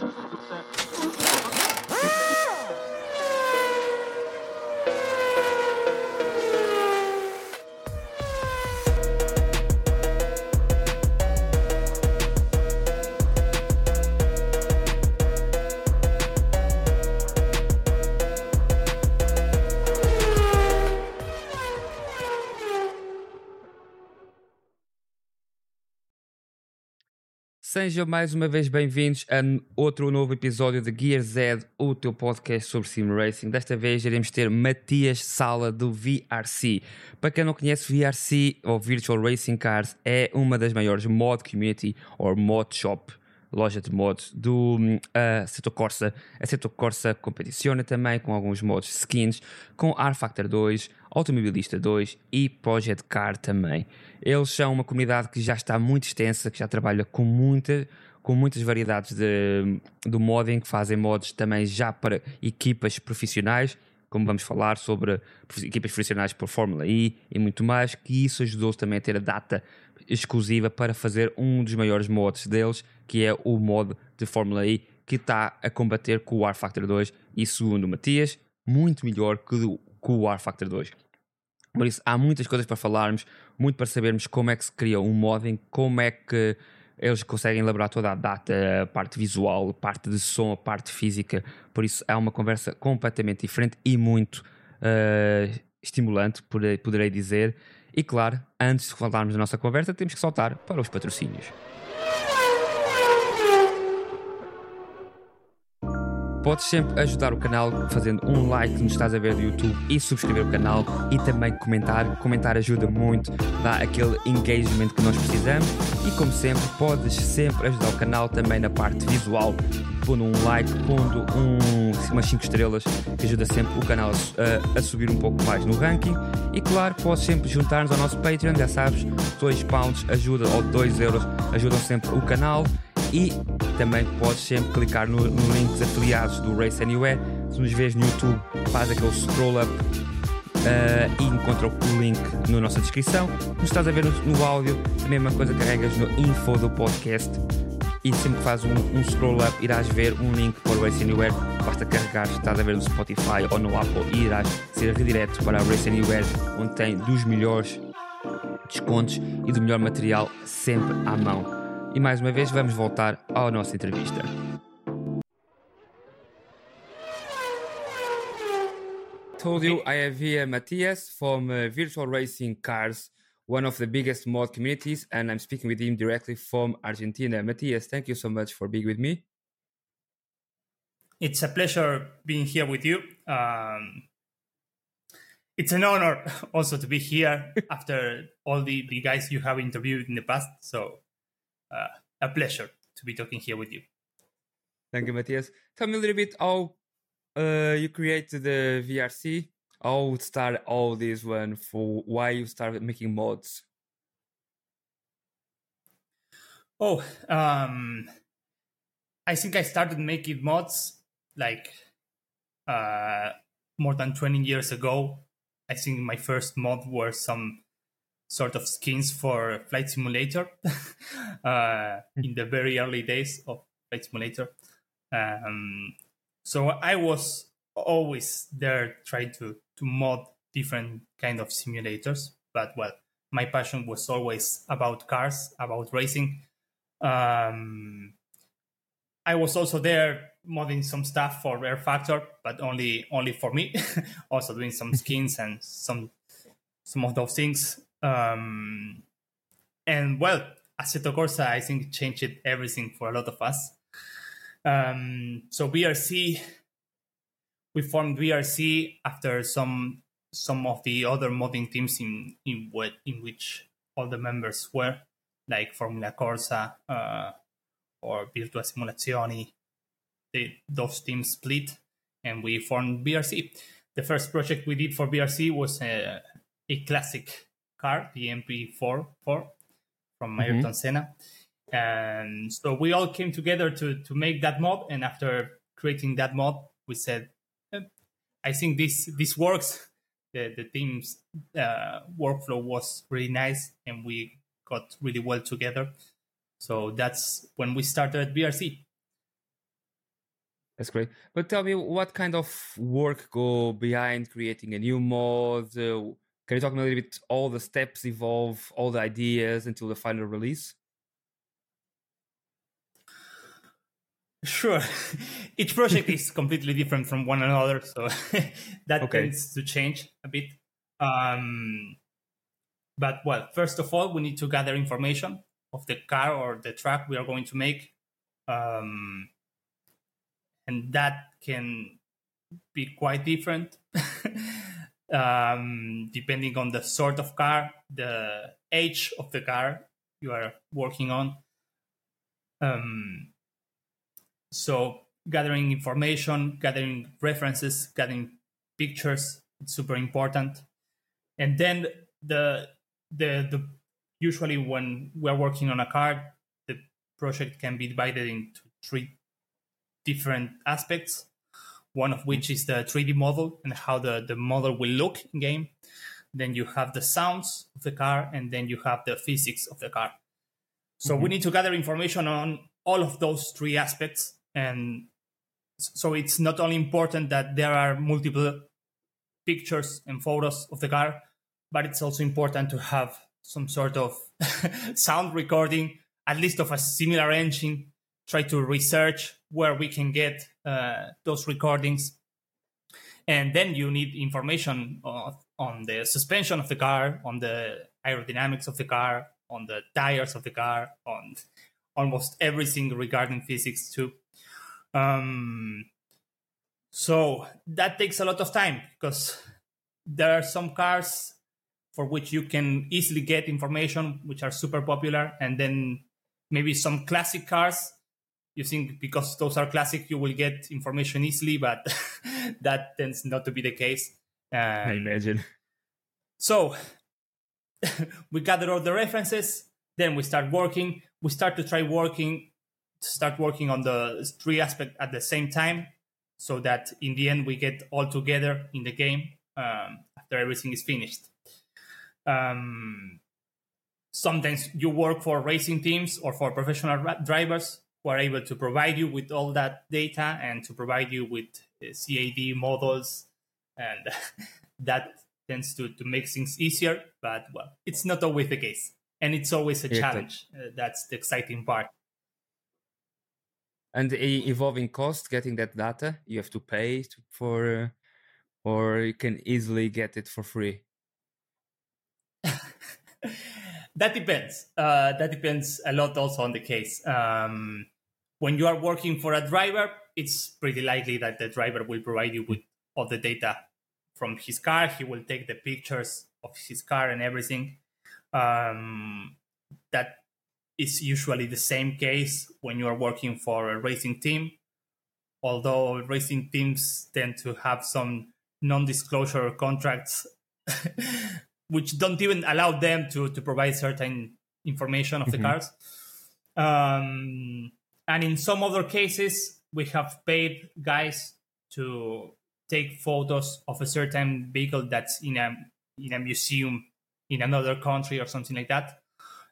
That's it. Sejam mais uma vez bem-vindos a outro novo episódio de Gear Z, o teu podcast sobre Sim Racing. Desta vez iremos ter Matias Sala do VRC. Para quem não conhece, VRC ou Virtual Racing Cars é uma das maiores mod community ou mod shop loja de mods do uh, Seto Corsa. A Seto Corsa competiciona também com alguns mods skins, com R Factor 2, Automobilista 2 e Project Car também. Eles são uma comunidade que já está muito extensa, que já trabalha com muita com muitas variedades de, do modding, que fazem mods também já para equipas profissionais, como vamos falar sobre equipas profissionais por Fórmula E e muito mais, que isso ajudou também a ter a data exclusiva para fazer um dos maiores mods deles, que é o mod de Fórmula E, que está a combater com o R Factor 2 e, segundo o Matias, muito melhor que o, que o R Factor 2. Por isso, há muitas coisas para falarmos, muito para sabermos como é que se cria um modding, como é que eles conseguem elaborar toda a data, a parte visual, a parte de som, a parte física. Por isso, é uma conversa completamente diferente e muito uh, estimulante, poderei dizer. E claro, antes de falarmos da nossa conversa, temos que saltar para os patrocínios. Podes sempre ajudar o canal fazendo um like nos estás a ver do YouTube e subscrever o canal e também comentar. Comentar ajuda muito, dá aquele engagement que nós precisamos. E como sempre podes sempre ajudar o canal também na parte visual, pondo um like, pondo um, umas 5 estrelas que ajuda sempre o canal a, a, subir um pouco mais no ranking. E claro, podes sempre juntar-nos ao nosso Patreon, já sabes, 2 pounds ajuda ou 2 euros ajudam sempre o canal. E também podes sempre clicar no, no link de afiliados do Race Anywhere. Se nos vês no YouTube, faz aquele scroll up uh, e encontra o link na nossa descrição. Se estás a ver no, no, áudio, a mesma coisa carregas no info do podcast e sempre que fazes um, um, scroll up irás ver um link para o Race Anywhere. Basta carregar, estás a ver no Spotify ou no Apple e irás ser redireto para a Race Anywhere, onde tem dos melhores descontos e do melhor material sempre à mão. E mais uma vez vamos voltar à nossa entrevista. Told you I have here Matias from uh, Virtual Racing Cars, one of the biggest mod communities, and I'm speaking with him directly from Argentina. Matias, thank you so much for being with me. It's a pleasure being here with you. Um, it's an honor also to be here after all the, the guys you have interviewed in the past. So uh, a pleasure to be talking here with you. Thank you, Matias. Tell me a little bit how uh, you created the VRC, how start all this one, for why you started making mods. Oh, um, I think I started making mods like uh, more than 20 years ago. I think my first mod were some sort of skins for Flight Simulator uh, in the very early days of Flight Simulator. Um, so I was always there trying to to mod different kind of simulators. But well, my passion was always about cars, about racing. Um, I was also there modding some stuff for rFactor, but only only for me. also doing some skins and some some of those things. Um, and well, Assetto Corsa, I think, changed everything for a lot of us. Um, so VRC, we formed VRC after some some of the other modding teams in in what in which all the members were, like Formula Corsa uh, or Virtua Simulazioni. They, those teams split, and we formed VRC. The first project we did for VRC was a, a classic car, the MP4 4 from Ayrton mm-hmm. Senna. And so we all came together to to make that mod. And after creating that mod, we said, eh, I think this this works. The the team's uh, workflow was really nice, and we got really well together. So that's when we started at VRC. That's great. But tell me, what kind of work go behind creating a new mod? Uh, can you talk a little bit all the steps evolve, all the ideas until the final release? Sure. Each project is completely different from one another, so that okay. tends to change a bit. Um, but well, first of all, we need to gather information of the car or the truck we are going to make. Um, and that can be quite different um, depending on the sort of car, the age of the car you are working on. Um, so gathering information, gathering references, gathering pictures, it's super important. And then the the the usually when we're working on a car, the project can be divided into three different aspects. One of which is the 3D model and how the, the model will look in game. Then you have the sounds of the car, and then you have the physics of the car. So mm-hmm. we need to gather information on all of those three aspects. And so it's not only important that there are multiple pictures and photos of the car, but it's also important to have some sort of sound recording, at least of a similar engine. Try to research where we can get uh, those recordings. And then you need information of, on the suspension of the car, on the aerodynamics of the car, on the tires of the car, on almost everything regarding physics too. Um, so that takes a lot of time because there are some cars for which you can easily get information, which are super popular, and then maybe some classic cars. You think because those are classic, you will get information easily, but that tends not to be the case. Um, I imagine. So we gather all the references, then we start working. We start to try working, start working on the three aspect at the same time, so that in the end we get all together in the game um, after everything is finished. Um, sometimes you work for racing teams or for professional ra- drivers who are able to provide you with all that data and to provide you with uh, CAD models, and that tends to, to make things easier. But well, it's not always the case, and it's always a challenge. Uh, that's the exciting part. And the evolving cost, getting that data, you have to pay for, uh, or you can easily get it for free. that depends. Uh, that depends a lot also on the case. Um, when you are working for a driver, it's pretty likely that the driver will provide you with all the data from his car. He will take the pictures of his car and everything. Um, that is usually the same case when you are working for a racing team. Although racing teams tend to have some non disclosure contracts which don't even allow them to to provide certain information of mm-hmm. the cars. Um, and in some other cases, we have paid guys to take photos of a certain vehicle that's in a in a museum in another country or something like that.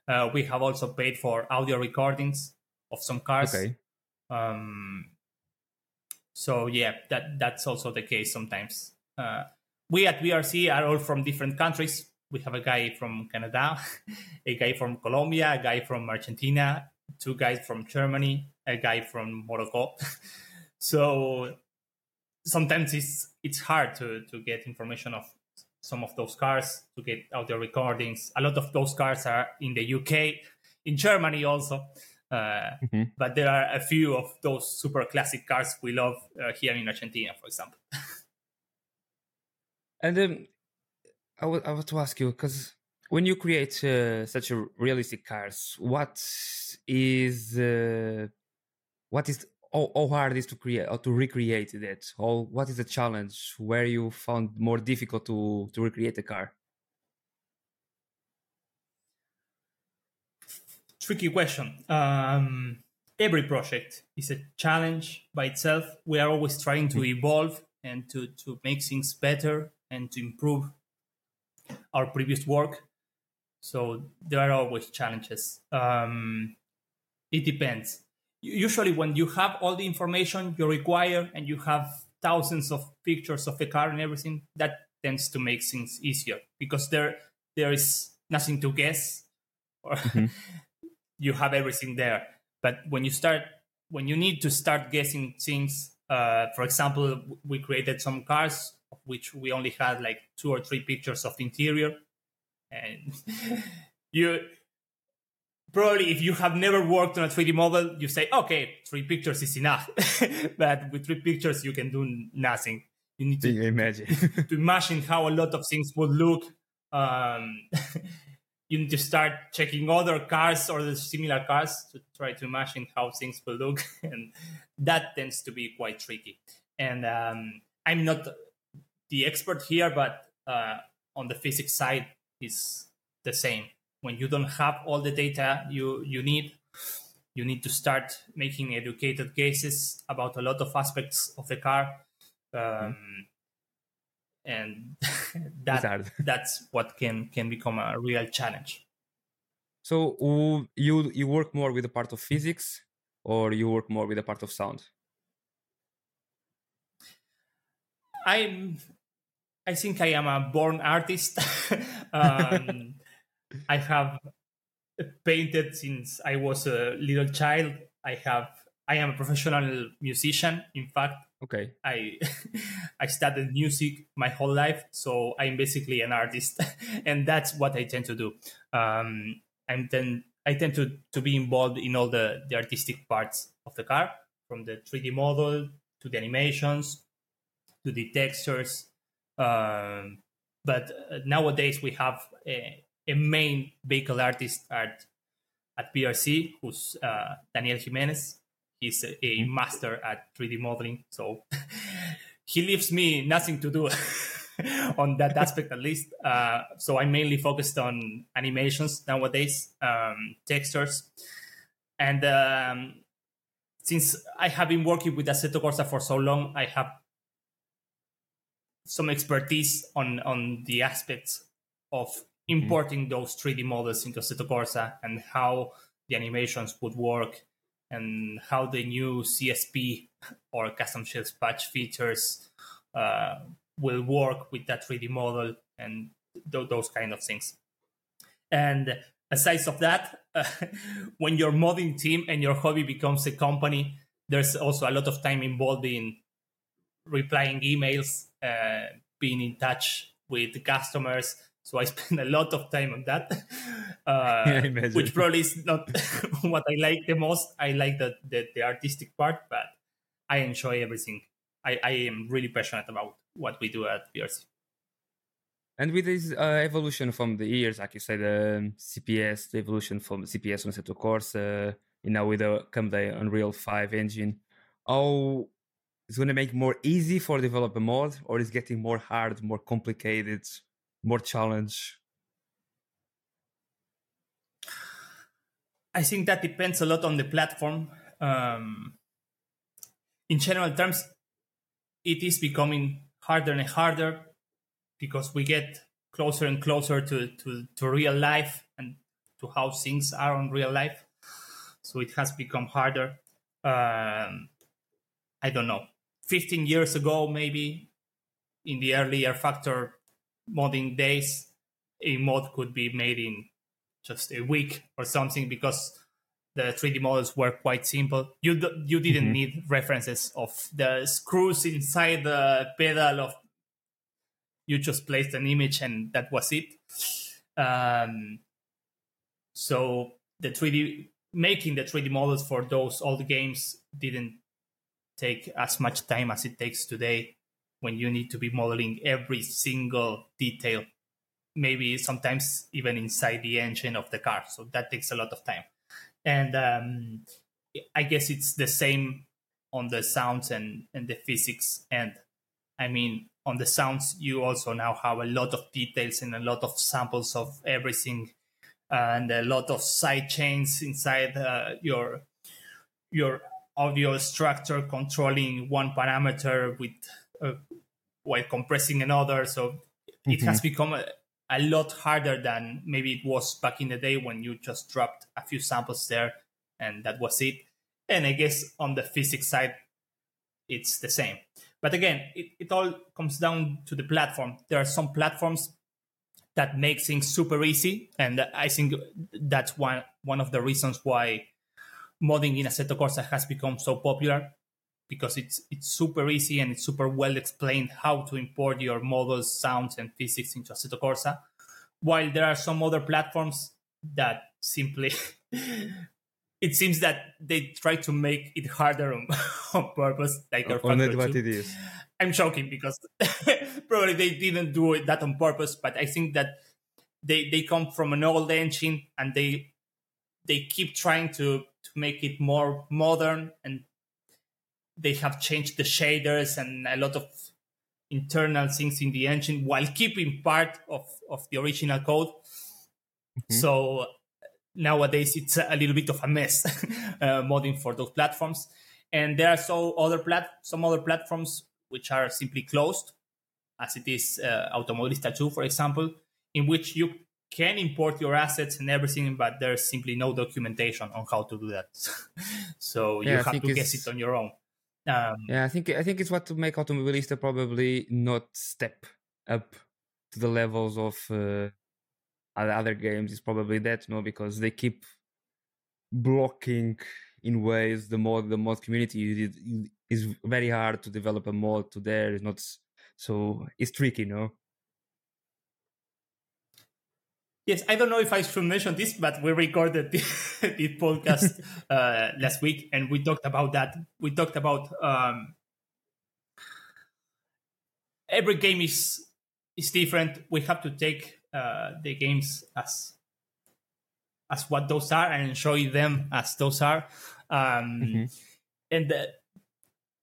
Uh, we have also paid for audio recordings of some cars. Okay. Um, so yeah, that that's also the case sometimes. Uh, we at VRC are all from different countries. We have a guy from Canada, a guy from Colombia, a guy from Argentina, two guys from Germany, a guy from Morocco. so sometimes it's it's hard to to get information of some of those cars to get audio recordings. A lot of those cars are in the UK, in Germany also. Uh, mm-hmm. But there are a few of those super classic cars we love uh, here in Argentina, for example. And um, I would I want to ask you because when you create uh, such a realistic cars, what is uh, what is how, how hard is to create or to recreate that? Or what is the challenge where you found more difficult to to recreate a car? Tricky question. Um, every project is a challenge by itself. We are always trying to mm-hmm. evolve and to to make things better and to improve our previous work. So there are always challenges. Um, it depends. usually when you have all the information you require and you have thousands of pictures of the car and everything, that tends to make things easier because there there is nothing to guess or mm-hmm. you have everything there. But when you start when you need to start guessing things, uh, for example, we created some cars which we only had like two or three pictures of the interior, and you probably if you have never worked on a 3D model, you say, okay, three pictures is enough. but with three pictures, you can do nothing. You need to imagine to imagine how a lot of things would look. Um, you need to start checking other cars or the similar cars to try to imagine how things will look, and that tends to be quite tricky. And um, I'm not the expert here, but uh, on the physics side, is the same when you don't have all the data you, you need, you need to start making educated guesses about a lot of aspects of the car. Um, and that, that's what can, can become a real challenge. So uh, you you work more with the part of physics, or you work more with the part of sound? I'm. I think I am a born artist. um, I have painted since I was a little child. I have I am a professional musician. In fact, okay, I I studied music my whole life, so I'm basically an artist, and that's what I tend to do. Um, and then I tend to to be involved in all the the artistic parts of the car, from the 3D model to the animations to the textures. Um, but uh, nowadays we have a, a main vehicle artist at at VRC, who's uh, Daniel Jimenez. He's a, a, mm-hmm. master at 3D modeling, so he leaves me nothing to do on that aspect, at least. Uh, so I'm mainly focused on animations nowadays, um, textures, and um, since I have been working with Assetto Corsa for so long, I have some expertise on on the aspects of Mm-hmm. importing those 3D models into Assetto Corsa and how the animations would work and how the new CSP or custom shaders patch features uh, will work with that 3D model and th- those kind of things. And aside of that, uh, when your modding team and your hobby becomes a company, there's also a lot of time involved in replying emails, uh, being in touch with the customers, so I spend a lot of time on that, uh, which probably is not what I like the most. I like the, the, the artistic part, but I enjoy everything. I, I am really passionate about what we do at VRC. And with this uh, evolution from the years, like you said, um, CPS, the evolution from CPS on Assetto Corsa, uh, you know, with the come the Unreal 5 engine, how it's going to make more easy for developer mod, or is getting more hard, more complicated? more challenge? I think that depends a lot on the platform. Um, in general terms, it is becoming harder and harder because we get closer and closer to, to, to real life and to how things are on real life. So it has become harder. Um, I don't know. 15 years ago, maybe in the early rFactor modding days, a mod could be made in just a week or something because the 3D models were quite simple. You you didn't mm-hmm. need references of the screws inside the pedal of. You just placed an image and that was it. Um, so the 3D making the 3D models for those old games didn't take as much time as it takes today when you need to be modeling every single detail, maybe sometimes even inside the engine of the car. So that takes a lot of time. And um, I guess it's the same on the sounds and, and the physics. And I mean, on the sounds, you also now have a lot of details and a lot of samples of everything and a lot of side chains inside uh, your your audio structure controlling one parameter with uh, while compressing another. So it mm-hmm. has become a, a lot harder than maybe it was back in the day when you just dropped a few samples there and that was it. and I guess on the physics side, it's the same. But again, it, it all comes down to the platform. There are some platforms that make things super easy, and I think that's one one of the reasons why modding in Assetto Corsa has become so popular because it's it's super easy and it's super well explained how to import your models, sounds, and physics into Assetto Corsa. While there are some other platforms that simply it seems that they try to make it harder on, on purpose, like on it, what it is. I'm joking because probably they didn't do it that on purpose, but I think that they they come from an old engine and they they keep trying to to make it more modern and they have changed the shaders and a lot of internal things in the engine while keeping part of of the original code. Mm-hmm. So nowadays it's a little bit of a mess uh, modding for those platforms and there are so other plat some other platforms which are simply closed as it is uh, automobilista 2 for example in which you can import your assets and everything but there's simply no documentation on how to do that so you have to guess it on your own um, yeah i think i think it's what to make automobilista probably not step up to the levels of uh, other games is probably that, no, because they keep blocking in ways the mod the mod community is very hard to develop a mod to there. It's not so it's tricky, no. Yes, I don't know if I should mention this, but we recorded this, this podcast uh, last week, and we talked about that. We talked about um, every game is is different. We have to take uh, the games as as what those are and enjoy them as those are. Um, mm-hmm. And the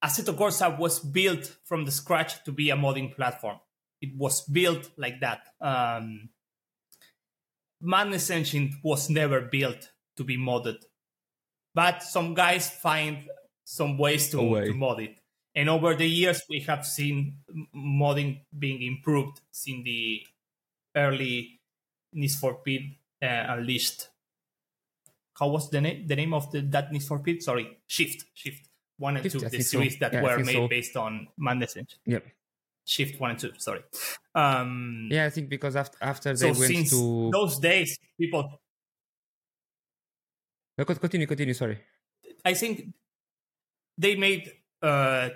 Assetto Corsa was built from the scratch to be a modding platform. It was built like that. Um, Madness Engine was never built to be modded, but some guys find some ways to, to mod it. And over the years, we have seen modding being improved since the early Need for Speed uh, Unleashed. How was the name? The name of the, that Need for Speed? Sorry, Shift. Shift one and two, the series so. that yeah, were made so. based on Madness Engine. Yep. Shift one and two. Sorry. Um, yeah, I think because after after they so went to those days, people. No, continue, continue. Sorry. I think they made uh,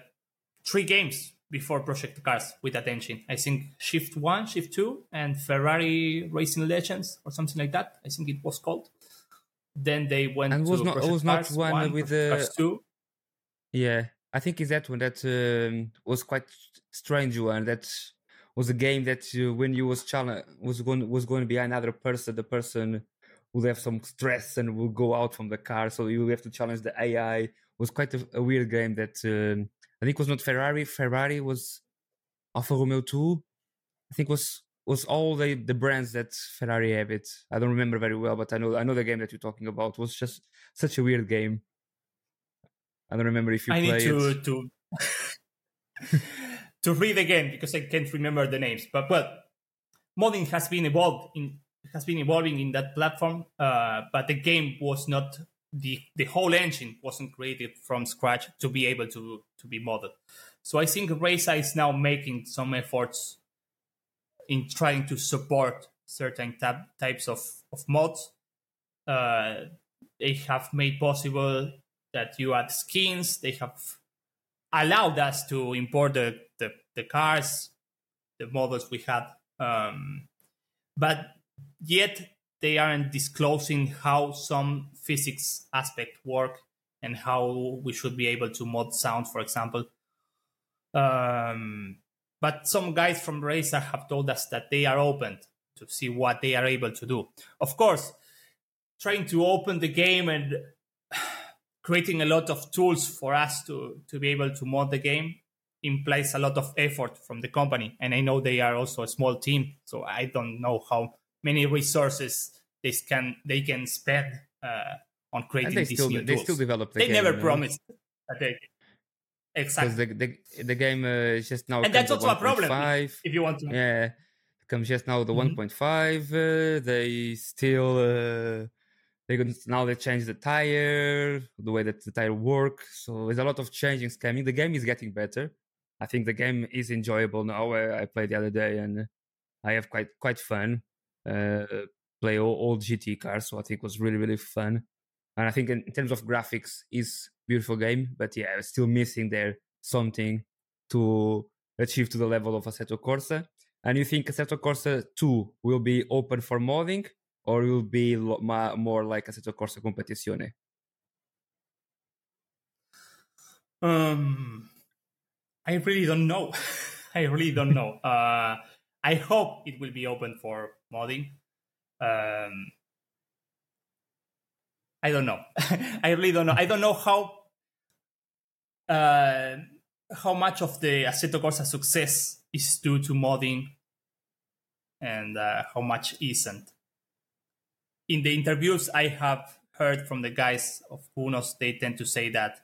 three games before Project Cars with that engine. I think Shift 1, Shift 2, and Ferrari Racing Legends or something like that. I think it was called. Then they went and was to not, Project was not one, one with the 2. Yeah, I think it's that one that um, was quite strange one. That was a game that uh, when you was challenge was going was going to be another person, the person would have some stress and will go out from the car. So you have to challenge the AI. It was quite a, a weird game that um, I think was not Ferrari. Ferrari was Alfa Romeo 2. I think was was all the, the brands that Ferrari have it. I don't remember very well, but I know I know the game that you're talking about it was just such a weird game. I don't remember if you I need to it. to to read again because I can't remember the names. But well, modding has been evolved in has been evolving in that platform, uh, but the game was not the the whole engine wasn't created from scratch to be able to to be modded. So I think Reiza is now making some efforts in trying to support certain tab- types of, of mods. Uh, they have made possible that you add skins. They have allowed us to import the, the, the cars, the models we had. Um, but yet they aren't disclosing how some physics aspect work and how we should be able to mod sound, for example. Um, but some guys from Reiza have told us that they are open to see what they are able to do. Of course, trying to open the game and creating a lot of tools for us to, to be able to mod the game implies a lot of effort from the company. And I know they are also a small team, so I don't know how many resources they can they can spend uh, on creating these still, new they tools. still develop the they game, never promised that they exactly the, the, the game uh, is just now and that's also 1. a problem 5. if you want to yeah comes just now the mm-hmm. 1.5 uh, they still uh, they could, now they change the tire, the way that the tire work. So there's a lot of changes coming. The game is getting better. I think the game is enjoyable now. I, played the other day and I have quite quite fun. Uh, play all, all GT cars, so I think it was really really fun. And I think in, in terms of graphics, is beautiful game, but yeah, still missing there something to achieve to the level of Assetto Corsa. And you think Assetto Corsa 2 will be open for modding or will be more like Assetto Corsa Competizione? Um, I really don't know. I really don't know. Uh, I hope it will be open for modding. Um, I don't know. I really don't know. I don't know how uh, how much of the Assetto Corsa success is due to modding and uh, how much isn't. In the interviews I have heard from the guys of Kunos, they tend to say that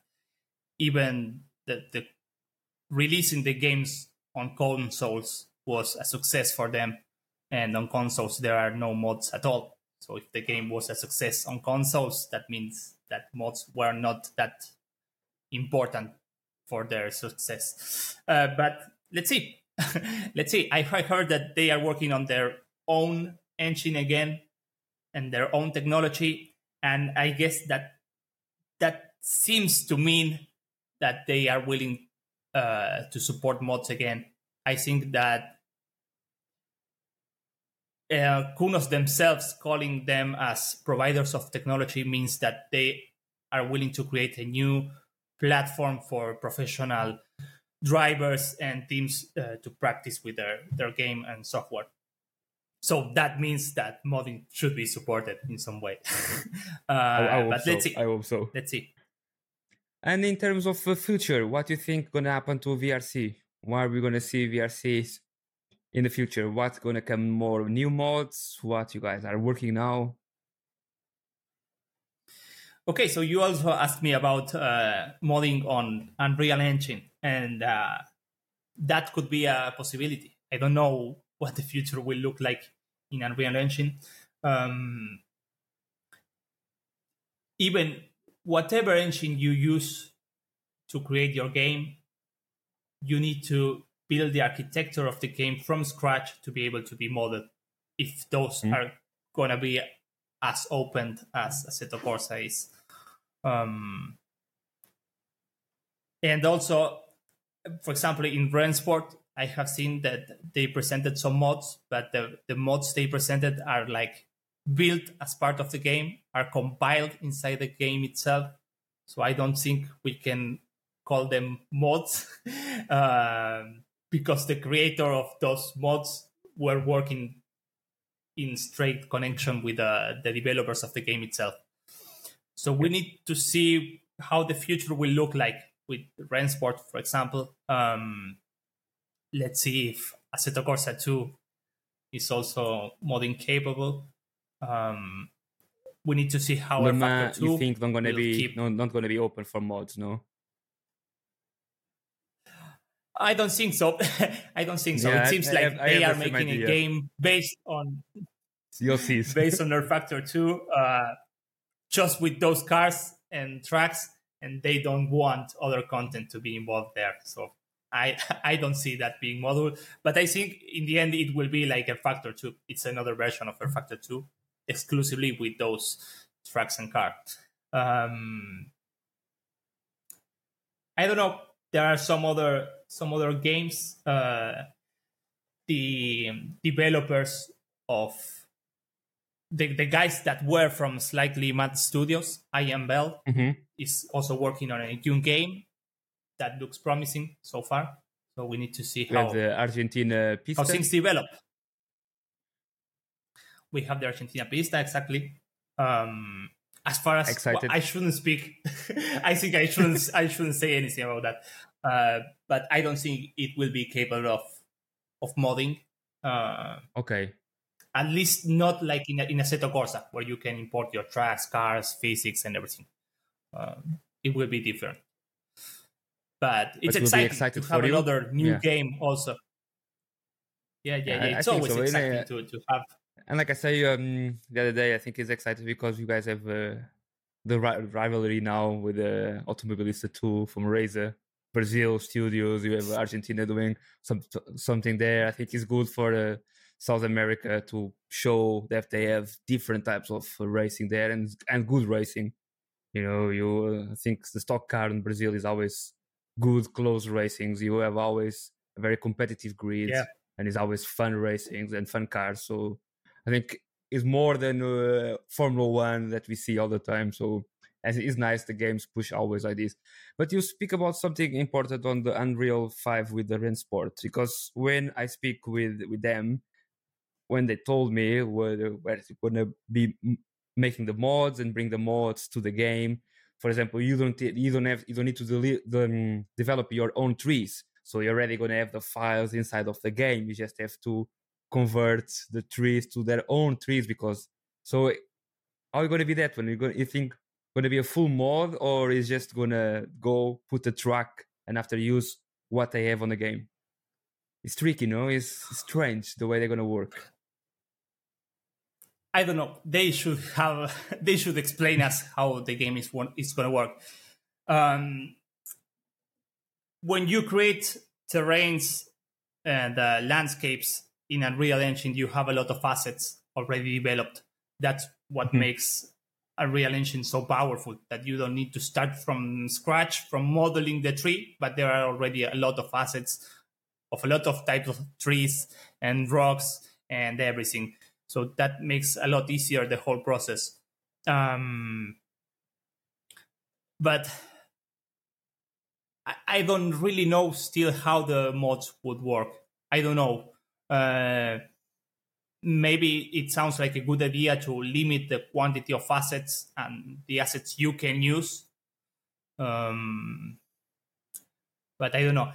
even the, the releasing the games on consoles was a success for them, and on consoles there are no mods at all. So if the game was a success on consoles, that means that mods were not that important for their success. Uh, but let's see. let's see. I heard that they are working on their own engine again and their own technology, and I guess that that seems to mean that they are willing uh, to support mods again. I think that uh, Kunos themselves calling them as providers of technology means that they are willing to create a new platform for professional drivers and teams uh, to practice with their, their game and software. So that means that modding should be supported in some way. uh, I, I but so. let's see. I hope so. Let's see. And in terms of the future, what do you think gonna happen to VRC? Why are we gonna see VRCs in the future? What's gonna come more new mods? What you guys are working now? Okay, so you also asked me about uh, modding on Unreal Engine, and uh, that could be a possibility. I don't know what the future will look like in Unreal Engine. Um, even whatever engine you use to create your game, you need to build the architecture of the game from scratch to be able to be modeled If those mm. are gonna be as open as Assetto Corsa is. Um, and also, for example, in Rennsport, I have seen that they presented some mods, but the, the mods they presented are like built as part of the game, are compiled inside the game itself. So I don't think we can call them mods uh, because the creator of those mods were working in straight connection with uh, the developers of the game itself. So we need to see how the future will look like with Rennsport, for example. Um, let's see if Assetto Corsa 2 is also modding capable. Um, we need to see how you think not gonna be keep... no, not gonna be open for mods, no? I don't think so. I don't think so. Yeah, it seems I, like I they are making a game based on You'll see. based on rFactor 2, uh, just with those cars and tracks, and they don't want other content to be involved there. So I I don't see that being module, but I think in the end it will be like a Factor 2. It's another version of a Factor 2 exclusively with those tracks and cars. Um, I don't know. There are some other some other games. Uh, the developers of the, the guys that were from Slightly Mad Studios, Ian Bell, mm-hmm. is also working on a new game that looks promising so far. So we need to see how the Argentina pista. how things develop. We have the Argentina pista exactly. Um, as far as Excited. Well, I shouldn't speak. I think I shouldn't. I shouldn't say anything about that. Uh, but I don't think it will be capable of of modding. Uh, okay. At least not like in a, in Assetto Corsa, where you can import your tracks, cars, physics, and everything. Um, it will be different but it's but exciting to have another new yeah. game also. Yeah, yeah, yeah. it's always so. exciting a, to, to have. and like I say um, the other day, I think it's exciting because you guys have uh, the ri- rivalry now with the Automobilista 2 from Reiza. Brazil studios, you have Argentina doing some something there. I think it's good for uh, South America to show that they have different types of racing there and and good racing. You know, you uh, think the stock car in Brazil is always good, close racings. You have always a very competitive grid, Yeah. and it's always fun racings and fun cars. So I think it's more than uh, Formula One that we see all the time. So as it is nice, the games push always like this. But you speak about something important on the Unreal Five with the Rennsport because when I speak with with them, when they told me where where it's gonna be making the mods and bring the mods to the game. For example, you don't you don't have you don't need to um, develop your own trees, so you're already gonna have the files inside of the game. You just have to convert the trees to their own trees because so how are you gonna be that one? You gonna you think gonna be a full mod or is just gonna go put a track and after use what they have on the game? It's tricky, no? It's strange the way they're gonna work. I don't know. They should have. They should explain us how the game is one is going to work. Um, when you create terrains and uh, landscapes in Unreal Engine, you have a lot of assets already developed. That's what Mhm. makes Unreal Engine so powerful. That you don't need to start from scratch from modeling the tree, but there are already a lot of assets of a lot of types of trees and rocks and everything. So that makes a lot easier the whole process. Um, but I, I don't really know still how the mods would work. I don't know. Uh, maybe it sounds like a good idea to limit the quantity of assets and the assets you can use. Um, but I don't know.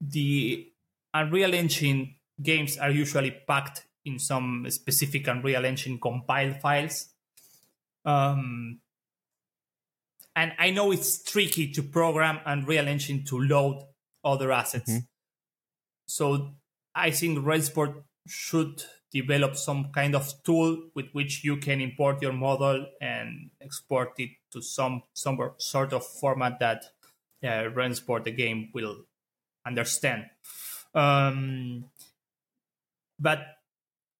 The Unreal Engine games are usually packed in some specific Unreal Engine compiled files. Um, and I know it's tricky to program Unreal Engine to load other assets. Mhm. So I think Rennsport should develop some kind of tool with which you can import your model and export it to some some sort of format that uh, Rennsport the game will understand. Um, but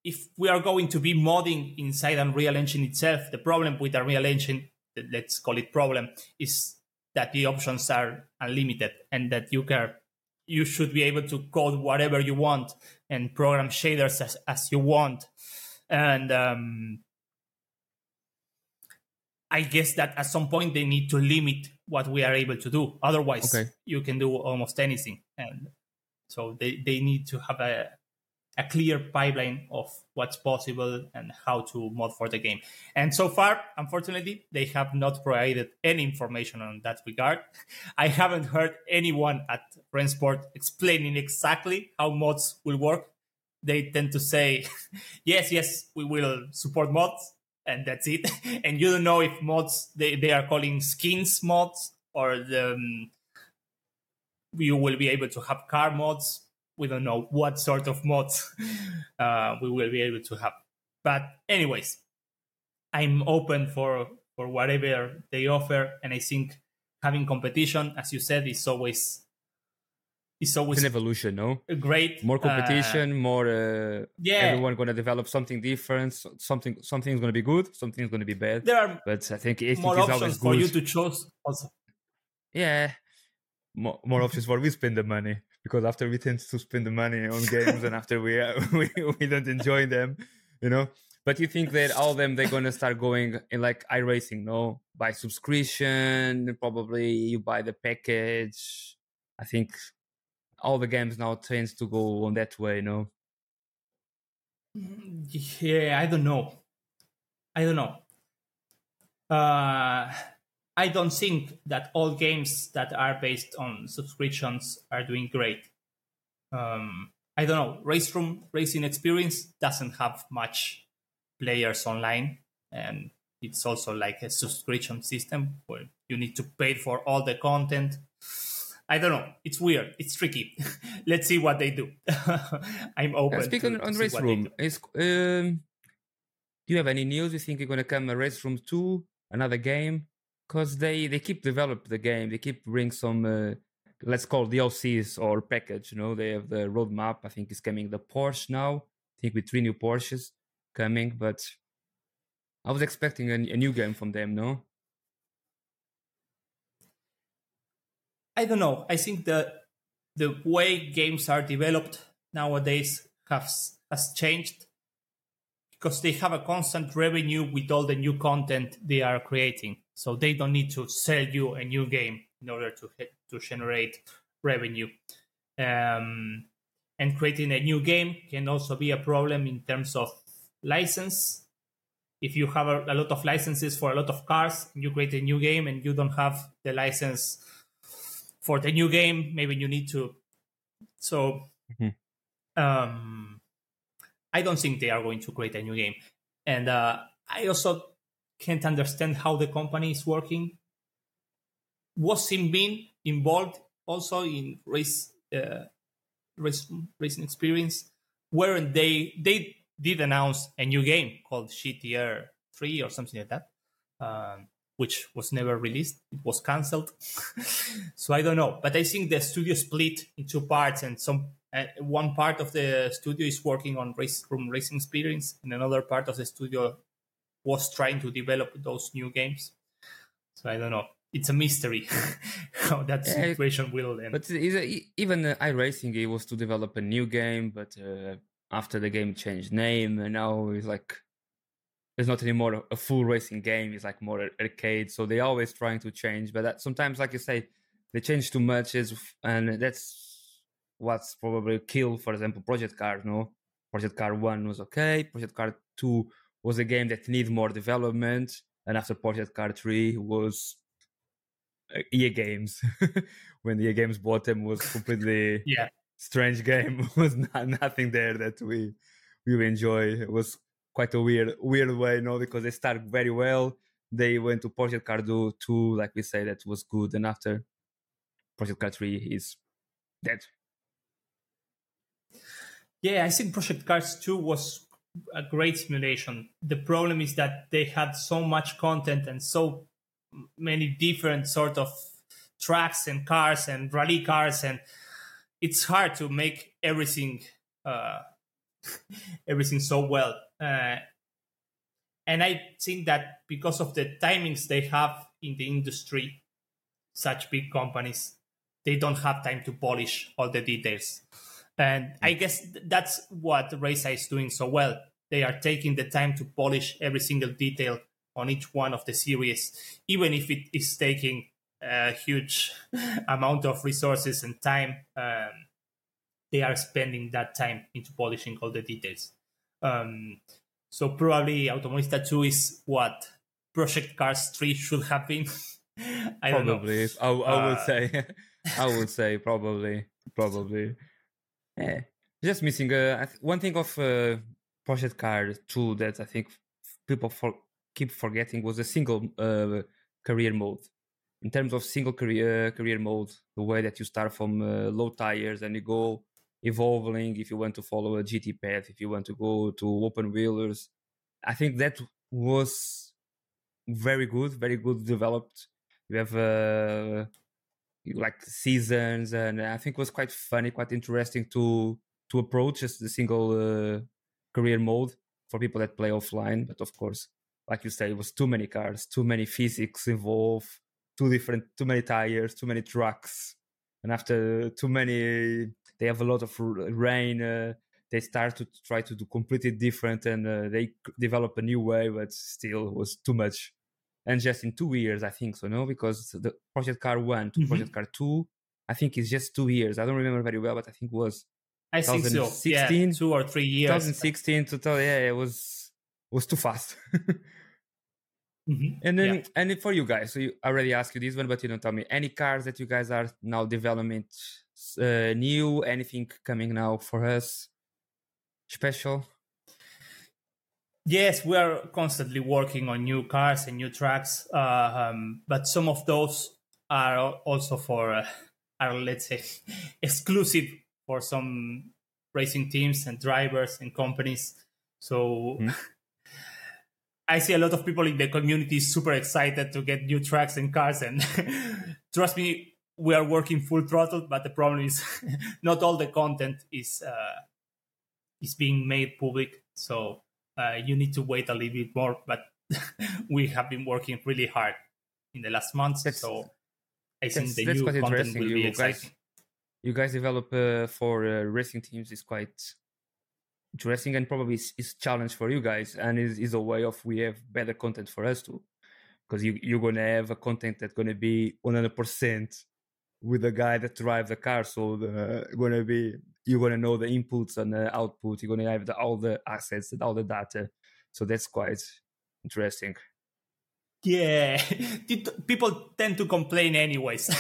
if we are going to be modding inside Unreal Engine itself, the problem with Unreal Engine, let's call it problem, is that the options are unlimited and that you can you should be able to code whatever you want and program shaders as, as you want. And um, I guess that at some point they need to limit what we are able to do. Otherwise, Okay. you can do almost anything. And so they, they need to have a, a clear pipeline of what's possible and how to mod for the game. And so far, unfortunately, they have not provided any information on that regard. I haven't heard anyone at Rennsport explaining exactly how mods will work. They tend to say, yes, yes, we will support mods, and that's it. and you don't know if mods they, they are calling skins mods or the, um, you will be able to have car mods we don't know what sort of mods uh, we will be able to have. But anyways, I'm open for for whatever they offer, and I think having competition, as you said, is always is It's always an evolution, no? great. More Uh, competition, more uh, yeah, everyone gonna develop something different. so- Something something's gonna be good, something's gonna be bad. there are But I think I think more it's always options for good. you to choose. Also, yeah, more, more options for we spend the money because after we tend to spend the money on games and after we uh, we we don't enjoy them, you know. But you think that all of them they're gonna start going in like iRacing, no? By subscription, probably you buy the package. I think all the games now tends to go on that way, no? yeah, I don't know. I don't know. Uh, I don't think that all games that are based on subscriptions are doing great. Um, I don't know. Race Room Racing Experience doesn't have much players online, and it's also like a subscription system where you need to pay for all the content. I don't know. It's weird. It's tricky. Let's see what they do. I'm open. Yeah, speaking to, on to race room, do. is um, Do you have any news? You think you're gonna come a Race Room Two, another game? Because they they keep develop the game. They keep bring some. Uh, let's call DLCs or package. You know, they have the roadmap. I think is coming the Porsche now. I think with three new Porsches coming, but I was expecting a, a new game from them. No. I don't know. I think the the way games are developed nowadays has has changed because they have a constant revenue with all the new content they are creating. So they don't need to sell you a new game in order to to generate revenue. Um, and creating a new game can also be a problem in terms of license. If you have a, a lot of licenses for a lot of cars, you create a new game and you don't have the license for the new game, maybe you need to. So, mm-hmm. um, I don't think they are going to create a new game, and uh, I also can't understand how the company is working. Was Bean involved also in race, uh, race racing experience? Weren't they? They did announce a new game called GTR Three or something like that. Um, which was never released. It was cancelled. so I don't know, but I think the studio split in two parts, and some uh, one part of the studio is working on RaceRoom Racing Experience, and another part of the studio was trying to develop those new games. So I don't know. It's a mystery how that situation will end. But even uh, iRacing, it was to develop a new game, but uh, after the game changed name, and now it's like it's not anymore a full racing game. It's like more arcade. So they're always trying to change. But that, sometimes, like you say, they change too much, is and that's what's probably killed. For example, Project Cars. No, Project Car One was okay. Project Car Two was a game that needs more development, and after Project Car Three was uh, EA Games. when EA Games bought them, was completely yeah strange game. was not, nothing there that we we enjoy. It was quite a weird weird way, you know, because they start very well. They went to Project Cars 2, like we say, that was good, and after Project Cars 3 is dead. Yeah, I think Project Cars 2 was a great simulation. The problem is that they had so much content and so many different sort of tracks and cars and rally cars and it's hard to make everything uh, everything so well uh, and I think that because of the timings they have in the industry, such big companies, they don't have time to polish all the details. And I guess that's what Reiza is doing so well. They are taking the time to polish every single detail on each one of the series, even if it is taking a huge amount of resources and time. Um, they are spending that time into polishing all the details. Um, so probably Automobilista 2 is what Project Cars 3 should have been. I probably. I, I would uh, say. I would say probably. Probably. Yeah. Just missing uh, one thing of uh, Project Cars 2 that I think people for, keep forgetting was a single uh, career mode. In terms of single career career mode, the way that you start from uh, low tires and you go evolving, if you want to follow a GT path, if you want to go to open wheelers. I think that was very good, very good developed. You have uh, like seasons, and I think it was quite funny, quite interesting to to approach as the single uh, career mode for people that play offline. But of course, like you say, it was too many cars, too many physics involved, too different, too many tires, too many trucks, and after too many they have a lot of rain. Uh, they start to try to do completely different, and uh, they develop a new way, but still was too much. And just in two years, I think so, no, because the Project Car One to mm-hmm. Project Car Two, I think it's just two years. I don't remember very well, but I think it was. I think so. Yeah, two or three years. 2016 to tell, yeah, it was was too fast. Mm-hmm. And then, yeah. and for you guys, so you already asked you this one, but you don't tell me any cars that you guys are now development uh, new, anything coming now for us special? Yes, we are constantly working on new cars and new tracks, uh, um, but some of those are also for, uh, are let's say, exclusive for some racing teams and drivers and companies. So. Mm-hmm I see a lot of people in the community super excited to get new tracks and cars, and trust me, we are working full throttle. But the problem is, not all the content is uh, is being made public, so uh, you need to wait a little bit more. But we have been working really hard in the last months, That's- so I think the new content will be You exciting. guys, you guys develop uh, for uh, racing teams is quite interesting and probably is, is challenge for you guys and is, is a way of we have better content for us too because you, you're gonna have a content that's gonna be 100% with the guy that drives the car so the gonna be you're gonna know the inputs and the output you're gonna have the, all the assets and all the data so that's quite interesting Yeah, people tend to complain anyways.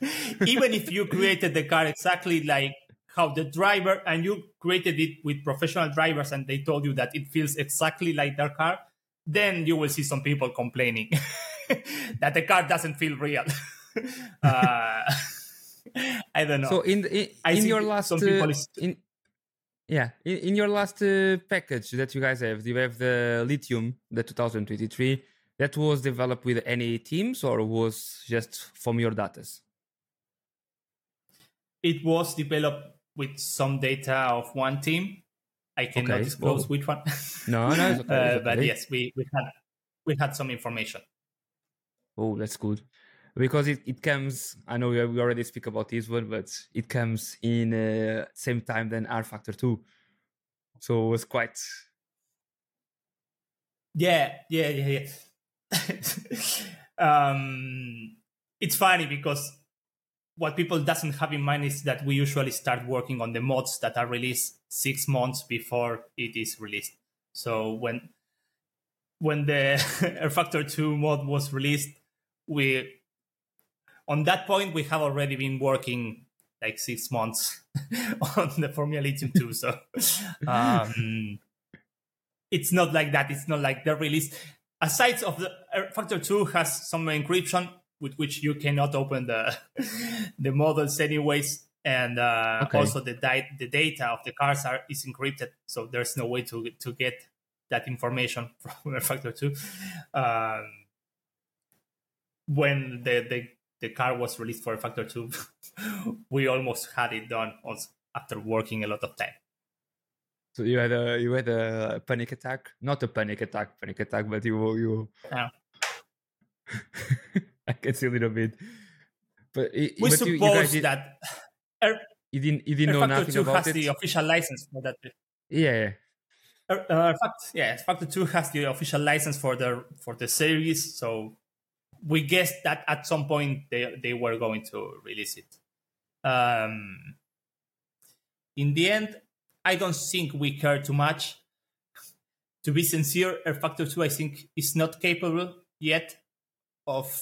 Even if you created the car exactly like how the driver and you created it with professional drivers and they told you that it feels exactly like their car, then you will see some people complaining that the car doesn't feel real. uh, I don't know. So in the, in, in your last uh, in yeah in, in your last uh, package that you guys have, you have the lithium, the 2023. That was developed with any teams or was just from your datas? it was developed with some data of one team. I cannot Okay, disclose which one. No, no, okay, Uh, but okay. yes, we, we had we had some information. Oh, that's good. Because it, it comes, I know we already speak about this one, but it comes in uh, same time than rFactor 2. So it was quite Yeah, yeah, yeah, yeah. um, it's funny because what people doesn't have in mind is that we usually start working on the mods that are released six months before it is released. So when when the rFactor 2 mod was released, we on that point we have already been working like six months on the Formula Lithium 2. So um, it's not like that. It's not like the release. Aside of the rFactor 2 has some encryption with which you cannot open the the models anyways. And uh, Okay. also the di- the data of the cars are is encrypted, so there's no way to to get that information from Factor 2. Um, when the, the the car was released for Factor 2, we almost had it done also after working a lot of time. So you had a you had a panic attack, not a panic attack, panic attack, but you you. Yeah. I can see a little bit, but, We but you, you suppose guys did, that Air, you didn't you didn't Air know Factor nothing 2 about has it. the official license for that. Yeah, Uh, uh, fact, yeah, Factor 2 has the official license for the for the series, so we guessed that at some point they, they were going to release it. Um, in the end, I don't think we care too much. To be sincere, rFactor 2, I think, is not capable yet of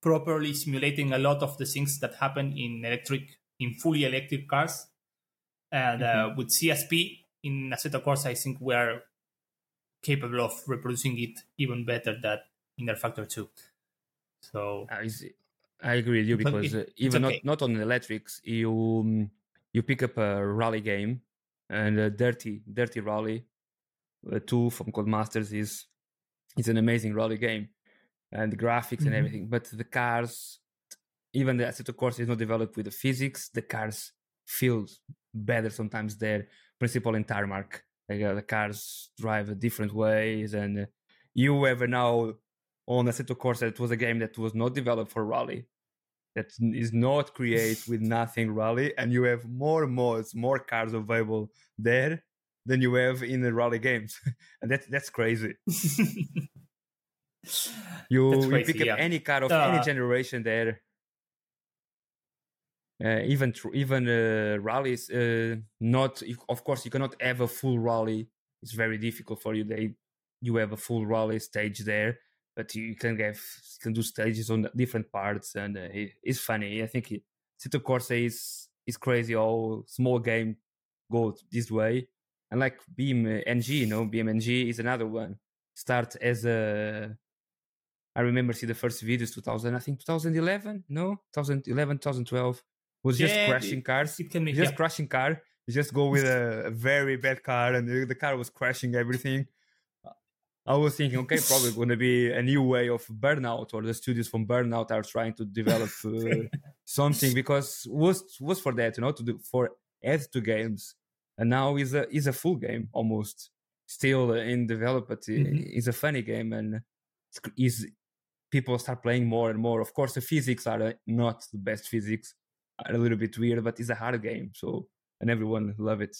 properly simulating a lot of the things that happen in electric, in fully electric cars. And uh, with CSP in Assetto Corsa, I think we are capable of reproducing it even better than in rFactor 2. So I agree with you because it- uh, even okay. not not on the electrics, you um, you pick up a rally game and a dirty dirty rally uh, two from Codemasters is is an amazing rally game and the graphics and Mhm. everything. But the cars, even the Assetto Corsa is not developed with the physics. The cars feel better sometimes there, principal in tarmac. Like, uh, the cars drive a different ways, and uh, you ever now on a set Assetto Corsa, it was a game that was not developed for rally, that is not create with nothing rally, and you have more mods, more cars available there than you have in the rally games, and that's that's crazy. You, That's you crazy, pick up yeah. any car of Uh, any generation there. Uh, even even uh, rallies, uh, not of course you cannot have a full rally. It's very difficult for you. They you have a full rally stage there, but you can have you can do stages on different parts, and uh, it, it's funny. I think it, Cito Corsa is is crazy. All small game go this way, and like Beam NG, you know, BeamNG is another one. Start as a I remember see the first videos 2000, I think 2011, no, 2011, 2012 was just Yeah, crashing cars. it can be just yeah. crashing car. You just go with a, a very bad car, and the car was crashing everything. I was thinking, okay, probably going to be a new way of Burnout, or the studios from Burnout are trying to develop uh, something because was was for that, you know, to do for add to games, and now is a is a full game almost still in develop, but mm-hmm. it's a funny game and is people start playing more and more. Of course, the physics are uh, not the best physics, are a little bit weird, but it's a hard game, so and everyone love it.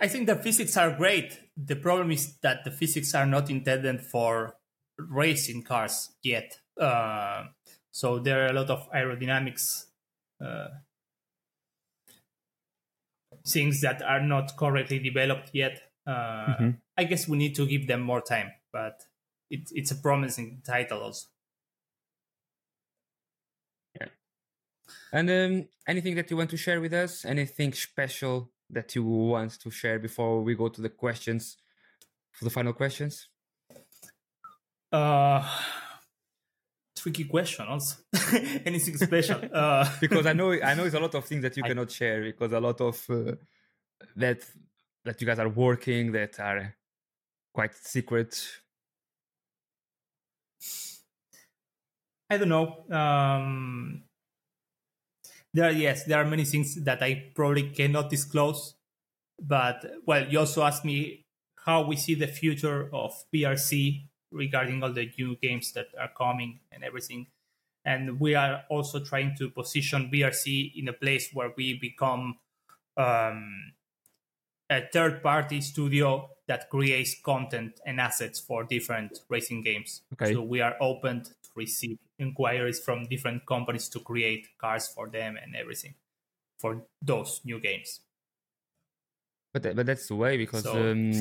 I think the physics are great. The problem is that the physics are not intended for racing cars yet. Uh, so there are a lot of aerodynamics uh, things that are not correctly developed yet. Uh, mm-hmm. I guess we need to give them more time, but it, it's a promising title also. Yeah. And um, anything that you want to share with us? Anything special that you want to share before we go to the questions for the final questions? Uh, tricky question also. Anything special? Uh, because I know I know it's a lot of things that you I, cannot share because a lot of uh, that that you guys are working that are quite secret. I don't know. Um, there yes, there are many things that I probably cannot disclose. But well, you also asked me how we see the future of VRC regarding all the new games that are coming and everything. And we are also trying to position VRC in a place where we become um, a third party studio that creates content and assets for different racing games. Okay. So we are open receive inquiries from different companies to create cars for them and everything for those new games. But but that's the way because so, um,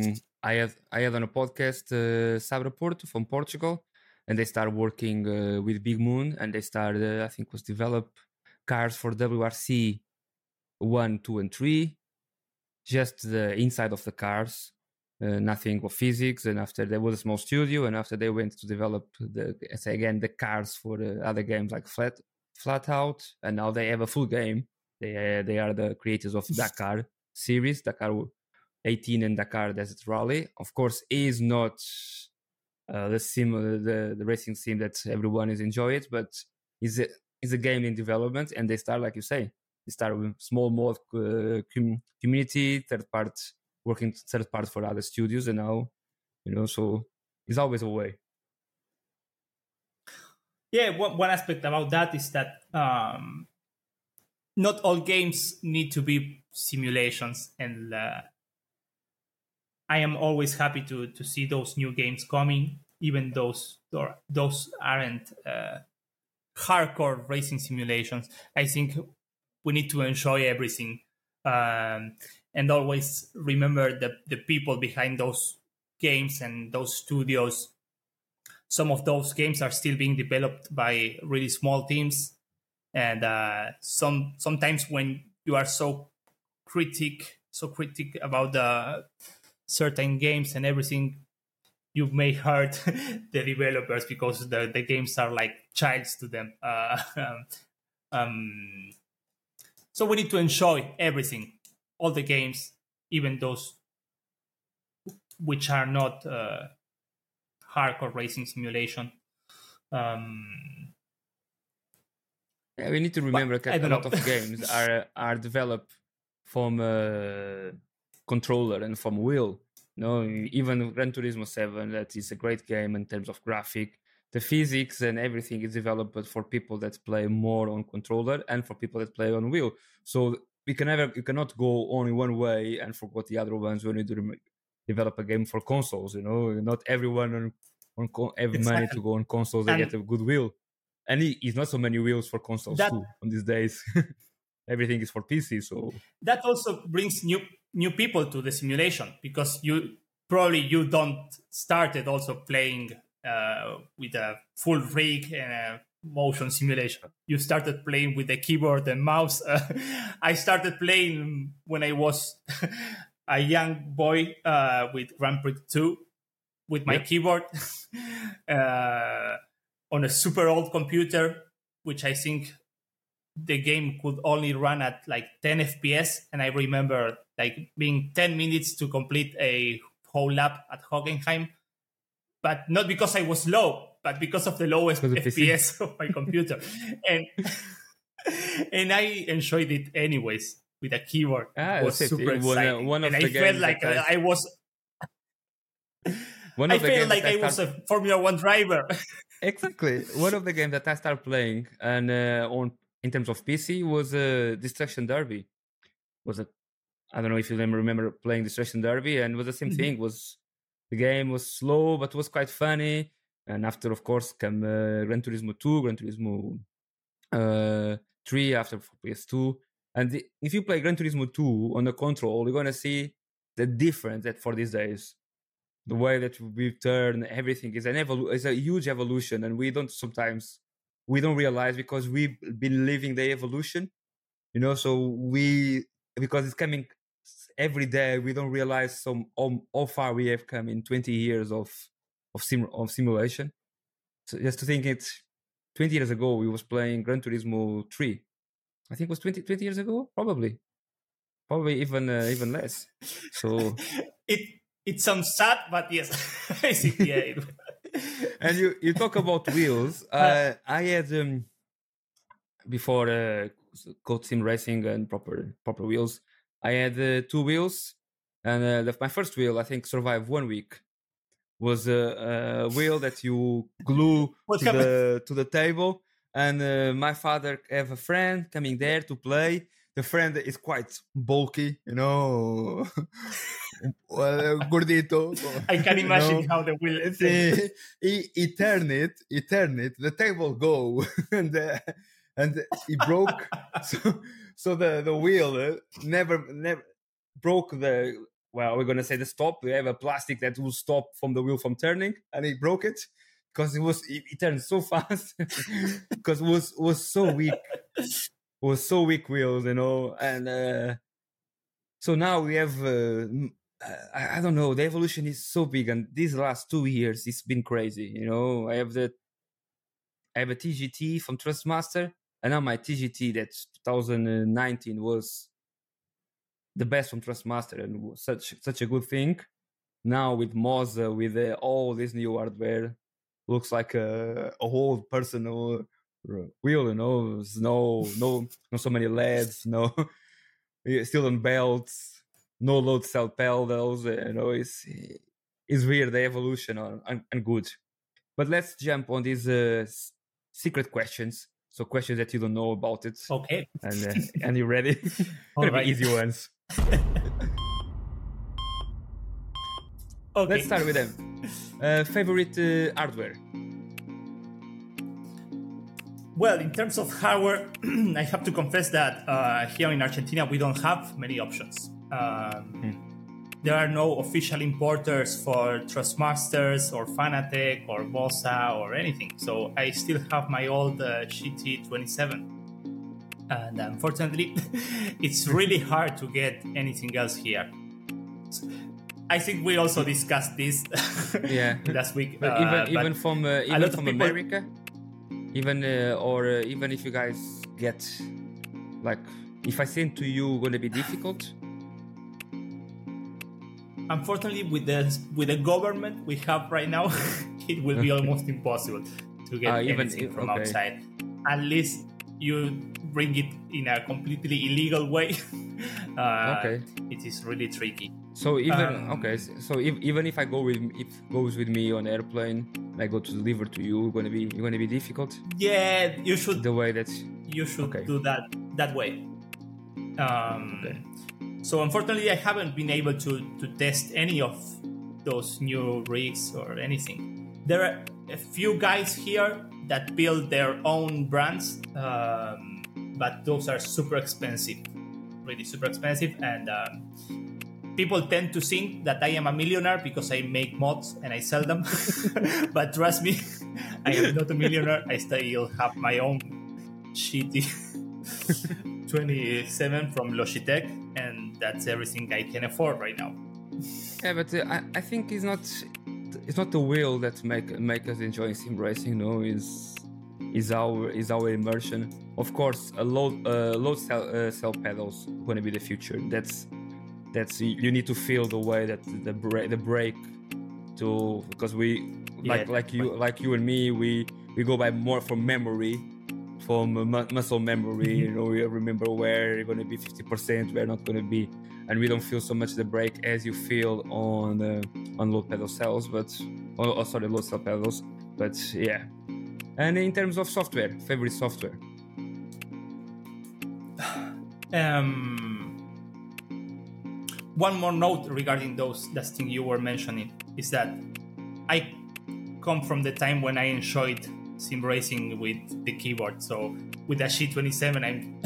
I had I had on a podcast uh, Saber Porto from Portugal, and they started working uh, with Bigmoon, and they started uh, I think was develop cars for WRC one, two, and three, just the inside of the cars, uh, nothing of physics. And after there was a small studio, and after they went to develop the say again the cars for the other games like Flat Flat Out, and now they have a full game. They uh, they are the creators of Dakar series, Dakar 18 and Dakar Desert Rally. Of course, is not uh, the sim, the, the racing sim that everyone is enjoy it, but is a is a game in development, and they start like you say, they start with small mod uh, community, third part working third part for other studios, and now you know, so it's always a way. Yeah, one, one aspect about that is that um, not all games need to be simulations and uh, i am always happy to to see those new games coming even those those aren't uh, hardcore racing simulations i think we need to enjoy everything um, and always remember the, the people behind those games and those studios. Some of those games are still being developed by really small teams. And uh, some sometimes when you are so critic so critic about the certain games and everything you may hurt the developers because the, the games are like childs to them. Uh, um, so we need to enjoy everything all the games even those which are not uh, hardcore racing simulation um, yeah, we need to remember that a lot of games are are developed from a controller and from wheel. no, even Gran Turismo Seven, that is a great game in terms of graphic. The physics and everything is developed for people that play more on controller and for people that play on wheel. So we can never, you cannot go only one way and forget the other ones when you do develop a game for consoles. You know, not everyone on on have exactly. money to go on consoles and, and get a good wheel and it's not so many wheels for consoles that, too on these days. Everything is for PC, so that also brings new new people to the simulation because you probably you don't started also playing uh, with a full rig and a motion simulation. You started playing with the keyboard and mouse. Uh, I started playing when I was a young boy uh, with Grand Prix 2 with my yep. keyboard. Uh, on a super old computer, which I think the game could only run at like 10 FPS. And I remember like being 10 minutes to complete a whole lap at Hockenheim, but not because I was low, but because of the lowest. FPS of my computer, and and I enjoyed it anyways with a keyboard. Ah, it was it. super It uh, exciting, one of and the I felt like I- I was. One I the felt like I was a Formula One driver. exactly one of the games that I started playing and uh, on in terms of PC was uh, Destruction Derby. Was a I don't know if you remember playing Destruction Derby and it was the same Mhm. thing. Was the game was slow but was quite funny. And after, of course, come uh, Gran Turismo 2, Gran Turismo uh, 3 after for PS2. And the, if you play Gran Turismo 2 on the control, you're gonna see the difference that for these days the way that we turn everything is an evolu- is a huge evolution and we don't sometimes we don't realize because we've been living the evolution you know so we because it's coming every day we don't realize some how, how far we have come in 20 years of of, sim- of simulation so just to think it 20 years ago we was playing gran turismo 3 i think it was 20, 20 years ago probably probably even uh, even less so it it sounds sad, but yes, basically, yeah. and you you talk about wheels. Uh, I had um, before uh, Code Sim Racing and proper proper wheels. I had uh, two wheels, and uh, the, my first wheel I think survived one week. Was a, a wheel that you glue to happened? the to the table, and uh, my father have a friend coming there to play. The friend is quite bulky, you know, well, gordito. I can you imagine know. how the wheel. See, he, he turned it, he turned it, the table go, and uh, and he broke. so so the the wheel uh, never never broke the. Well, we're gonna say the stop. We have a plastic that will stop from the wheel from turning, and he broke it because it was it, he turned so fast because it was was so weak, was so weak wheels, you know, and. uh so now we have uh, uh, I, I don't know the evolution is so big and these last two years it's been crazy you know i have the i have a tgt from Thrustmaster and now my tgt that 2019 was the best from Thrustmaster and such such a good thing now with moza with uh, all this new hardware looks like a, a whole personal wheel you know no no no so many leds no still on belts, no load cell pedals. uh, You know, it's it's weird the evolution on, and, and good. But let's jump on these uh, secret questions. So questions that you don't know about it, Okay. and uh, and you ready? All right. easy ones. Okay. Let's start with them. Uh, favorite uh, hardware? Well, in terms of hardware, I have to confess that uh, here in Argentina we don't have many options. Um, There are no official importers for Thrustmasters or Fanatec or Moza or anything. So I still have my old uh, GT27. And unfortunately, it's really hard to get anything else here. I think we also discussed this Yeah. last week. But uh, even but even from uh, even from people- America, even uh, or uh, even if you guys get like if I send to you, gonna be difficult. unfortunately with the with the government we have right now it will be almost impossible to get even anything from okay. outside unless you bring it in a completely illegal way uh, Okay. it is really tricky So even Um, okay, so if, even if I go with if goes with me on airplane, and I go to deliver to you, gonna be you're gonna be difficult. yeah you should The way that you should okay. do that that way um, Okay. so unfortunately i haven't been able to to test any of those new rigs or anything there are a few guys here that build their own brands um, but those are super expensive really super expensive. And um, people tend to think that i am a millionaire because i make mods and i sell them. But trust me i am not a millionaire. I still have my own shitty 27 from Logitech, and that's everything I can afford right now. yeah, but uh, I, I think it's not it's not the wheel that make make us enjoy sim racing. No, is is our is our immersion. Of course, a load uh, load cell uh, cell pedals gonna be the future. That's that's you need to feel the way that the break the break to because we like Yeah, like you like you and me we we go by more from memory from mu- muscle memory you know we remember where you're going to be 50% where not going to be and we don't feel so much the break as you feel on uh, on low pedal cells but oh, oh sorry low cell pedals but yeah and in terms of software favorite software Um, one more note regarding those that thing you were mentioning is that I come from the time when I enjoyed sim racing with the keyboard. So with the G27, I'm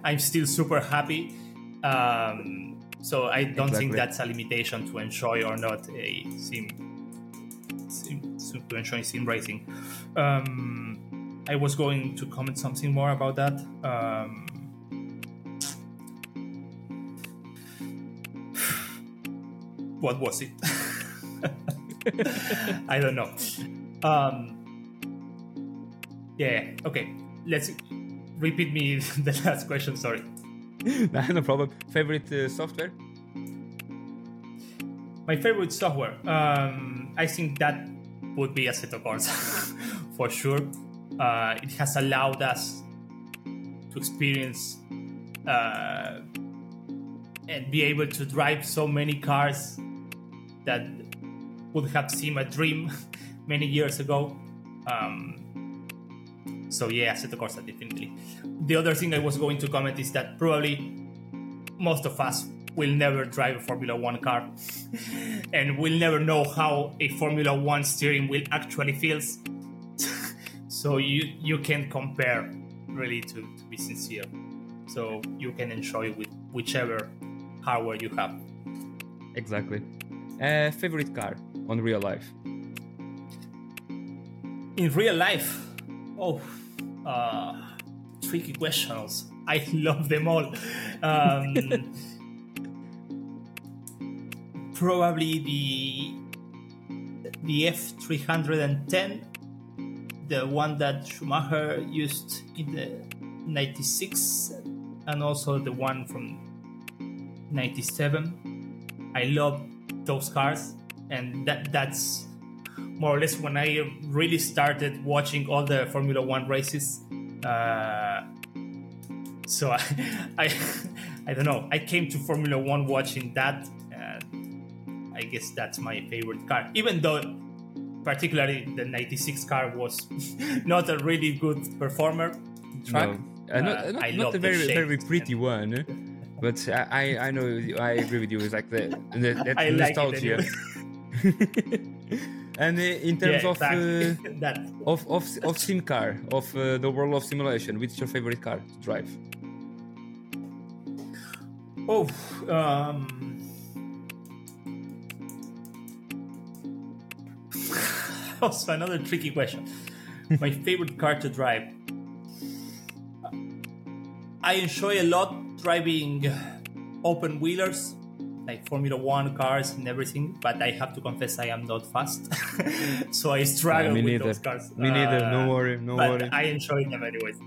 I'm still super happy. Um, so I don't think that's a limitation to enjoy or not a sim, sim, sim to enjoy sim racing. Um, I was going to comment something more about that. Um, what was it? I don't know. Um, yeah, okay. Let's repeat me the last question. Sorry. no problem favorite uh, software My favorite software. Um, I think that would be Assetto Corsa for sure. Uh, it has allowed us to experience uh, and be able to drive so many cars that would have seemed a dream many years ago. Um, so yeah, Assetto definitely. The other thing I was going to comment is that probably most of us will never drive a Formula One car, and we'll never know how a Formula One steering wheel actually feels. so you you can compare, really, to, to be sincere. So you can enjoy with whichever hardware you have. exactly uh, favorite car on real life In real life, oh, uh, tricky questions. I love them all. Um, probably the the F three hundred and ten, the one that Schumacher used in the ninety six, and also the one from ninety seven. I love those cars, and that that's more or less when I really started watching all the Formula One races. Uh, so I, I, I don't know. I came to Formula One watching that, and I guess that's my favorite car. Even though, particularly the '96 car was not a really good performer. Track. No. Uh, not, Uh, not, I not a very very pretty one, eh? but I, I I know I agree with you. It's like the, the that I like nostalgia. And in terms Yeah, of, uh, exactly. that of of of sim car of uh, the world of simulation, which is your favorite car to drive? Oh, um, also another tricky question. My favorite car to drive. I enjoy a lot driving open wheelers, like Formula One cars and everything. But I have to confess, I am not fast, so I struggle me with neither. those cars. Me neither. No Uh, worry. No but worry. I enjoy them anyways.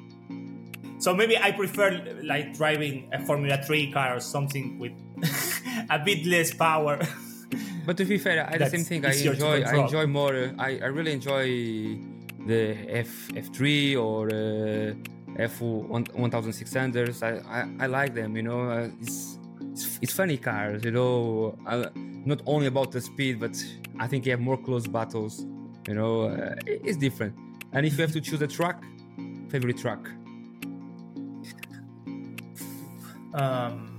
So maybe I prefer like driving a Formula 3 car or something with a bit less power. But to be fair, I the same thing. I enjoy. I enjoy more. Uh, I, I really enjoy the F F three or uh, F one thousand six hundreds. I, I I like them. You know, uh, it's, it's it's funny cars. You know, uh, not only about the speed, but I think you have more close battles. You know, uh, it's different. And if you have to choose a truck, favorite truck. um,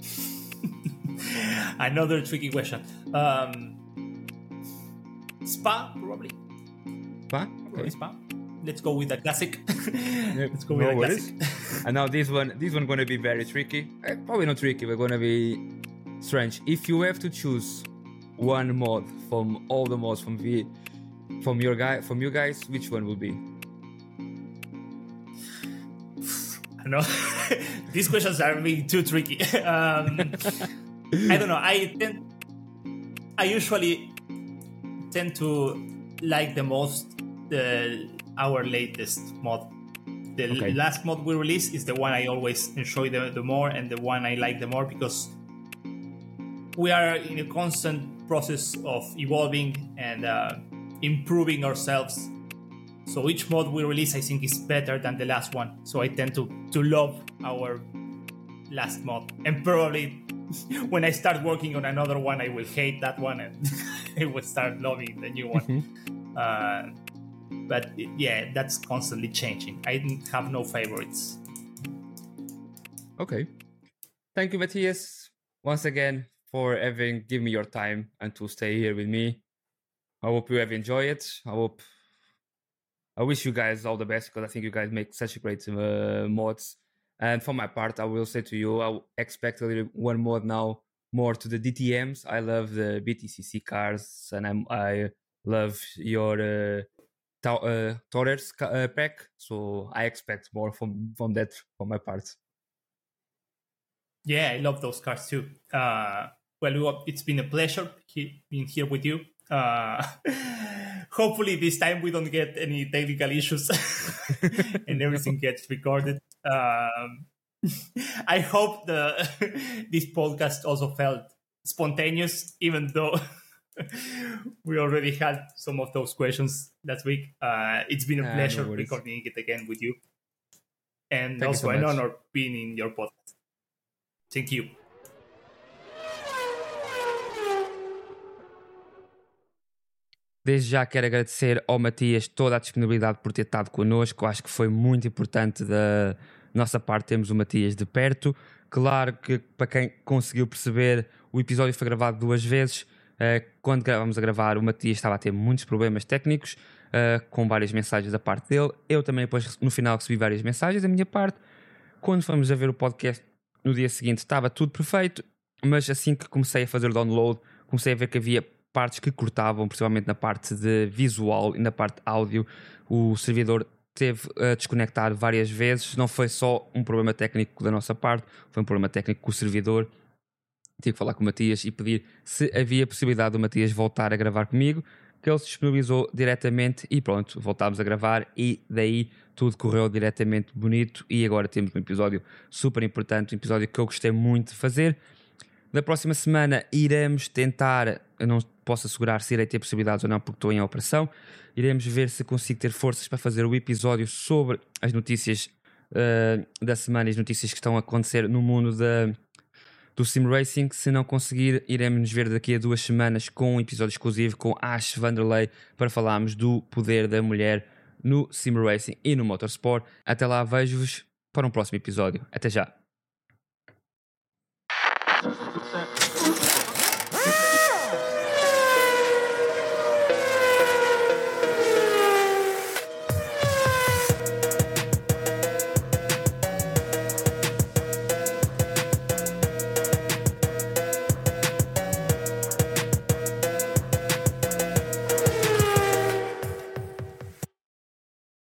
another tricky question. Um, Spa, probably. Huh? Probably Okay. Spa. Let's go with the classic. Let's go no with the worries. classic. And now this one, this one gonna be very tricky. Eh, Probably not tricky, but gonna be strange. If you have to choose one mod from all the mods from V, from your guy, from you guys, which one will be? I know these questions are being too tricky. um, I don't know. I tend, I usually tend to like the most the our latest mod, the Okay. last mod we release is the one I always enjoy the, the more and the one I like the more because we are in a constant process of evolving and uh, improving ourselves. So each mod we release, I think, is better than the last one. So I tend to to love our last mod, and probably when I start working on another one, I will hate that one and I will start loving the new one. Uh, but yeah, that's constantly changing. I have no favorites. Okay. Thank you, Matias, once again for having given me your time and to stay here with me. I hope you have enjoyed it. I hope. I wish you guys all the best because I think you guys make such great uh, mods. And for my part, I will say to you, I expect a little one mod now more to the DTMs. I love the BTCC cars, and I'm, I love your uh, uh, Torres uh, pack. So I expect more from from that for my part. Yeah, I love those cards too. Uh, well, it's been a pleasure he- being here with you. Uh, hopefully, this time we don't get any technical issues and everything gets recorded. Um, I hope the this podcast also felt spontaneous, even though we already had some of those questions last week. Uh, it's been a Ah, no pleasure worries. recording it again with you, and Thank also so an much. honor being in your podcast. Thank you. Desde já quero agradecer ao Matias toda a disponibilidade por ter estado connosco. Acho que foi muito importante da nossa parte termos o Matias de perto. Claro que para quem conseguiu perceber, o episódio foi gravado duas vezes. Eh, quando gravamos a gravar, o Matias estava a ter muitos problemas técnicos, eh, com várias mensagens da parte dele. Eu também, depois, no final, recebi várias mensagens da minha parte. Quando fomos a ver o podcast no dia seguinte, estava tudo perfeito, mas assim que comecei a fazer o download, comecei a ver que havia partes que cortavam, principalmente na parte de visual e na parte áudio. O servidor teve a desconectar várias vezes. Não foi só um problema técnico da nossa parte, foi um problema técnico com o servidor. Tive que falar com o Matias e pedir se havia possibilidade do Matias voltar a gravar comigo, que ele se disponibilizou diretamente e pronto, voltámos a gravar e daí tudo correu diretamente bonito e agora temos um episódio super importante, um episódio que eu gostei muito de fazer. Na próxima semana iremos tentar, eu não posso assegurar se irei ter possibilidades ou não porque estou em operação, iremos ver se consigo ter forças para fazer o episódio sobre as notícias uh, da semana e as notícias que estão a acontecer no mundo da, do Sim Racing. Se não conseguir, iremos nos ver daqui a duas semanas com um episódio exclusivo com Ash Vanderlei para falarmos do poder da mulher no Sim Racing e no Motorsport. Até lá, vejo-vos para um próximo episódio. Até já!